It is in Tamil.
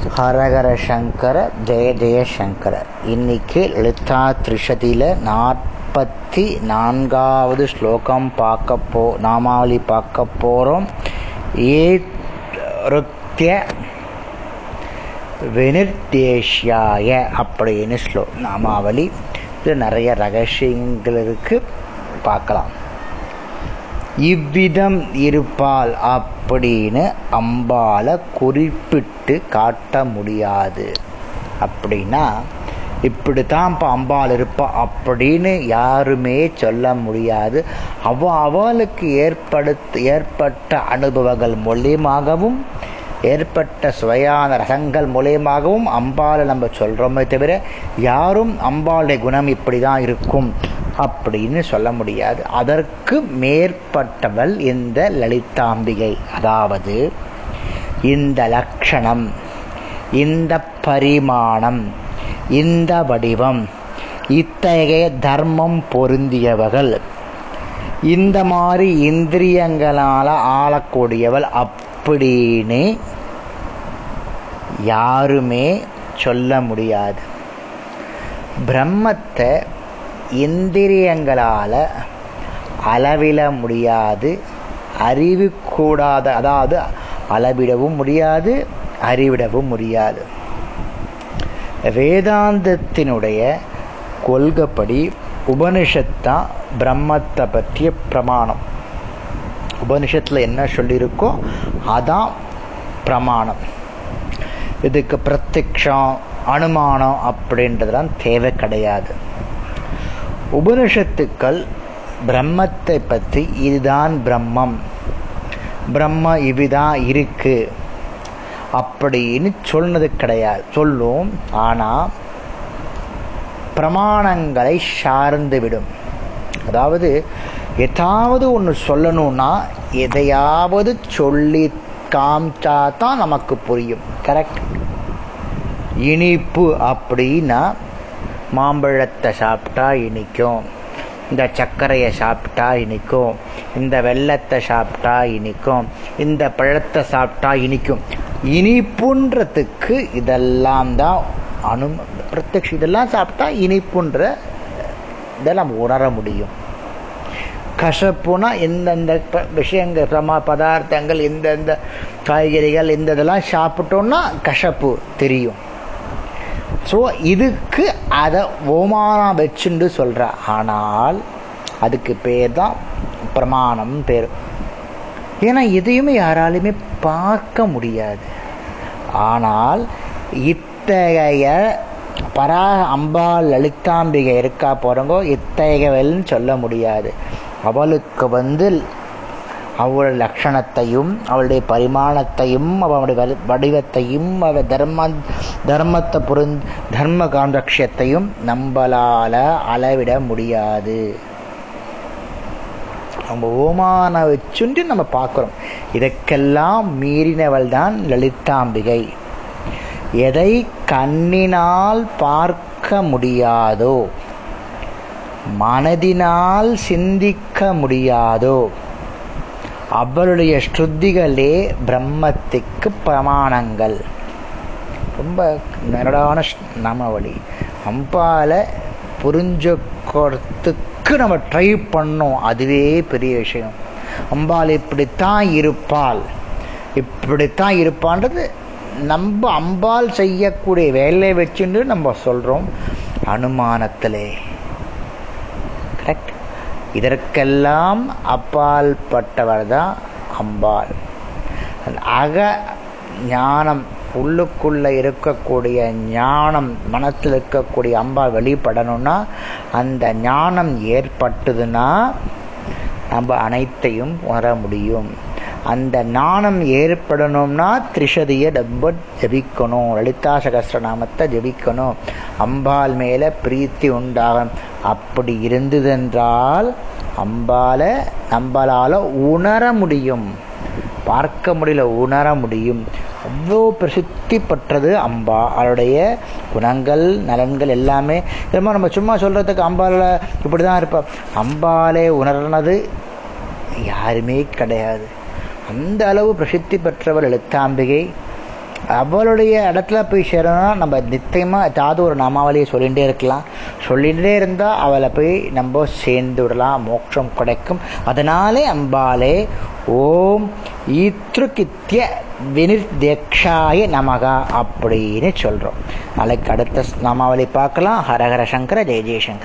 ஹரஹர சங்கர ஜெய ஜெய சங்கர. இன்னைக்கு லலிதா திரிஷதியில் நாற்பத்தி நான்காவது ஸ்லோகம் பார்க்க போ நாமாவளி பார்க்க போகிறோம் ஏருத்திய வினிர்தேஷ்யாய அப்படின்னு ஸ்லோ நாமாவளி. இது நிறைய ரகசியங்கள் இருக்கு. பார்க்கலாம். இவ்விதம் இருப்பால் அப்படின்னு அம்பால குறிப்பிட்டு காட்ட முடியாது. அப்படின்னா இப்படித்தான் இப்போ அம்பாள் இருப்பா அப்படின்னு யாருமே சொல்ல முடியாது. அவ அவளுக்கு ஏற்படுத்த ஏற்பட்ட அனுபவங்கள் மூலியமாகவும் ஏற்பட்ட சுவையான ரகங்கள் மூலியமாகவும் அம்பாளை நம்ம சொல்கிறோமே தவிர யாரும் அம்பாளுடைய குணம் இப்படி தான் இருக்கும். அப்படின்னு சொல்ல முடியாது. அதற்கு மேற்பட்டவள் இந்த லலிதாம்பிகை. அதாவது இந்த லட்சணம் இந்த பரிமாணம் இந்த வடிவம் இத்தகைய தர்மம் பொருந்தியவர்கள் இந்த மாதிரி இந்திரியங்களால் ஆளக்கூடியவள் அப்படின்னு யாருமே சொல்ல முடியாது. பிரம்மத்தை இந்திரியங்களால் அளவிட முடியாது அறிவு கூடாத அதாவது அளவிடவும் முடியாது அறிவிடவும் முடியாது. வேதாந்தத்தினுடைய கொள்கைப்படி உபனிஷத்தான் பிரம்மத்தை பற்றிய பிரமாணம். உபனிஷத்தில் என்ன சொல்லியிருக்கோ அதான் பிரமாணம். இதுக்கு பிரத்யக்ஷம் அனுமானம் அப்படின்றதெல்லாம் தேவை கிடையாது. உபனிஷத்துக்கள் பிரம்மத்தை பற்றி இதுதான் பிரம்மம். பிரம்ம இதுதான் இருக்கு. அப்படின்னு சொன்னது கிடையாது. சொல்லும். ஆனால் பிரமாணங்களை சார்ந்து விடும். அதாவது ஏதாவது ஒன்று சொல்லணும்னா எதையாவது சொல்லி காமிச்சா தான் நமக்கு புரியும். கரெக்ட் இனிப்பு அப்படின்னா மாம்பழத்தை சாப்பிட்டா இனிக்கும். இந்த சர்க்கரையை சாப்பிட்டா இனிக்கும். இந்த வெள்ளத்தை சாப்பிட்டா இனிக்கும். இந்த பழத்தை சாப்பிட்டா இனிக்கும். இனிப்புன்றதுக்கு இதெல்லாம் தான் அனு பிரத்யக்ஷ இதெல்லாம் சாப்பிட்டா இனிப்புன்ற இதை நம்ம உணர முடியும். கசப்புனா எந்தெந்த விஷயங்கள் சமா பதார்த்தங்கள் எந்தெந்த காய்கறிகள் இந்த இதெல்லாம் சாப்பிட்டோம்னா கசப்பு தெரியும். ஸோ இதுக்கு அதை ஓமானம் வச்சுண்டு சொல்கிற ஆனால் அதுக்கு பேர் தான் பிரமாணம் பேர். ஏன்னா எதையுமே யாராலுமே பார்க்க முடியாது. ஆனால் இத்தகைய பரா அம்பாள் லலிதாம்பிகை இருக்கா போகிறவங்க இத்தகையவள்னு சொல்ல முடியாது. அவளுக்கு வந்து அவள் லட்சணத்தையும் அவளுடைய பரிமாணத்தையும் அவளுடைய வடிவத்தையும் அவள் தர்ம தர்மத்தை புரிந் தர்ம காந்தக்ஷத்தையும் நம்மளால அளவிட முடியாது. நம்ம ஓமான வச்சுட்டு நம்ம பார்க்குறோம். இதற்கெல்லாம் மீறினவள் தான் லலிதாம்பிகை. எதை கண்ணினால் பார்க்க முடியாதோ மனதினால் சிந்திக்க முடியாதோ அவளுடைய ஸ்ருதிகளே பிரம்மத்துக்கு பிரமாணங்கள். ரொம்ப நரடான நாமவழி அம்பால புரிஞ்சுக்கிறதுக்கு நம்ம ட்ரை பண்ணோம். அதுவே பெரிய விஷயம். அம்பாள் இப்படித்தான் இருப்பாள். இப்படித்தான் இருப்பான்றது நம்ம அம்பாள் செய்யக்கூடிய வேலையை வச்சுன்னு நம்ம சொல்கிறோம் அனுமானத்திலே. இதற்கெல்லாம் அப்பால் பட்டவர் தான் அம்பாள். அக ஞானம் உள்ளுக்குள்ள இருக்கக்கூடிய ஞானம் மனத்தில் இருக்கக்கூடிய அம்பாள் வெளிப்படணும்னா அந்த ஞானம் ஏற்பட்டதுன்னா நம்ம அனைத்தையும் உணர முடியும். அந்த ஞானம் ஏற்படணும்னா திரிஷதியை ரொம்ப ஜபிக்கணும் லலிதா சகசிரநாமத்தை ஜபிக்கணும். அம்பாள் மேலே பிரீத்தி உண்டாகும். அப்படி இருந்ததென்றால் அம்பால நம்மளால் உணர முடியும். பார்க்க முடியல உணர முடியும். அவ்வளோ பிரசித்தி பெற்றது அம்பா அவளுடைய குணங்கள் நலன்கள் எல்லாமே. திரும்ப நம்ம சும்மா சொல்கிறதுக்கு அம்பாவில் இப்படி தான் இருப்போம் அம்பாலே உணர்னது யாருமே கிடையாது. அந்த அளவு பிரசித்தி பெற்றவள் எழுத்தாம்பிகை. அவளுடைய இடத்துல போய் சேரணும்னா நம்ம நித்தியமாக ஏதாவது ஒரு நாமாவளியை சொல்லிகிட்டே இருக்கலாம். சொல்லிகிட்டே இருந்தால் அவளை போய் நம்ம சேர்ந்து விடலாம். மோட்சம் கிடைக்கும். அதனாலே அம்பாலே ஓம் ஈத்ருகித்ய வினிர்தேக்ஷாய நமகா அப்படின்னு சொல்கிறோம் நாளைக்கு அடுத்த நாமாவளி பார்க்கலாம். ஹரஹர சங்கர ஜெய ஜெயசங்கர்